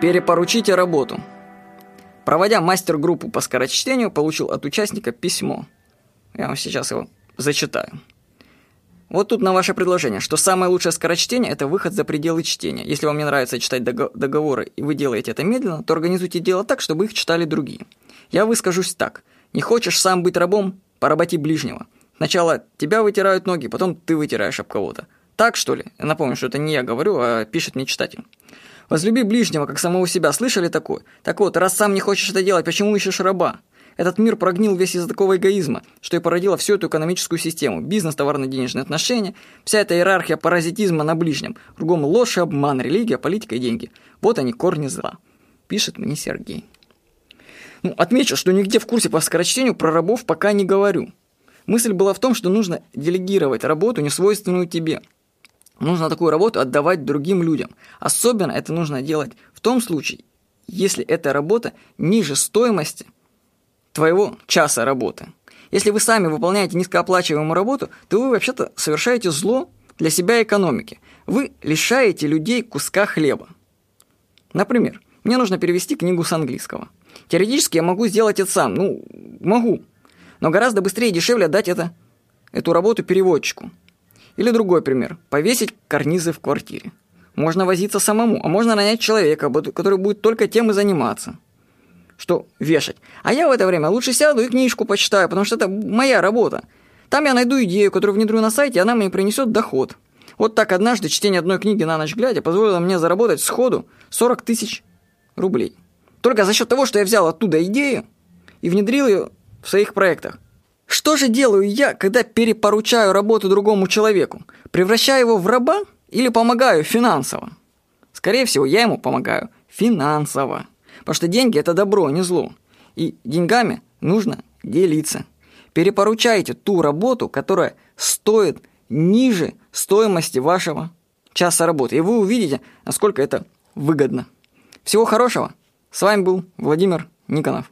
Перепоручите работу. Проводя мастер-группу по скорочтению, получил от участника письмо. Я вам сейчас его зачитаю. Вот тут на ваше предложение, что самое лучшее скорочтение – это выход за пределы чтения. Если вам не нравится читать договоры, и вы делаете это медленно, то организуйте дело так, чтобы их читали другие. Я выскажусь так. Не хочешь сам быть рабом – поработи ближнего. Сначала тебя вытирают ноги, потом ты вытираешь об кого-то. Так, что ли? Я напомню, что это не я говорю, а пишет мне читатель. Возлюби ближнего, как самого себя. Слышали такое? Так вот, раз сам не хочешь это делать, почему ищешь раба? Этот мир прогнил весь из-за такого эгоизма, что и породило всю эту экономическую систему. Бизнес, товарно-денежные отношения, вся эта иерархия паразитизма на ближнем. Кругом ложь и обман, религия, политика и деньги. Вот они, корни зла. Пишет мне Сергей. Ну, отмечу, что нигде в курсе по скорочтению про рабов пока не говорю. Мысль была в том, что нужно делегировать работу, несвойственную тебе. Нужно такую работу отдавать другим людям. Особенно это нужно делать в том случае, если эта работа ниже стоимости твоего часа работы. Если вы сами выполняете низкооплачиваемую работу, то вы вообще-то совершаете зло для себя и экономики. Вы лишаете людей куска хлеба. Например, мне нужно перевести книгу с английского. Теоретически я могу сделать это сам, ну, могу. Но гораздо быстрее и дешевле отдать это, эту работу переводчику. Или другой пример. Повесить карнизы в квартире. Можно возиться самому, а можно нанять человека, который будет только тем и заниматься что вешать. А я в это время лучше сяду и книжку почитаю, потому что это моя работа. Там я найду идею, которую внедрю на сайте, и она мне принесет доход. Вот так однажды чтение одной книги на ночь глядя позволило мне заработать сходу 40 тысяч рублей. Только за счет того, что я взял оттуда идею и внедрил ее в своих проектах. Что же делаю я, когда перепоручаю работу другому человеку? Превращаю его в раба или помогаю финансово? Скорее всего, я ему помогаю финансово. Потому что деньги – это добро, а не зло. И деньгами нужно делиться. Перепоручайте ту работу, которая стоит ниже стоимости вашего часа работы. И вы увидите, насколько это выгодно. Всего хорошего. С вами был Владимир Никонов.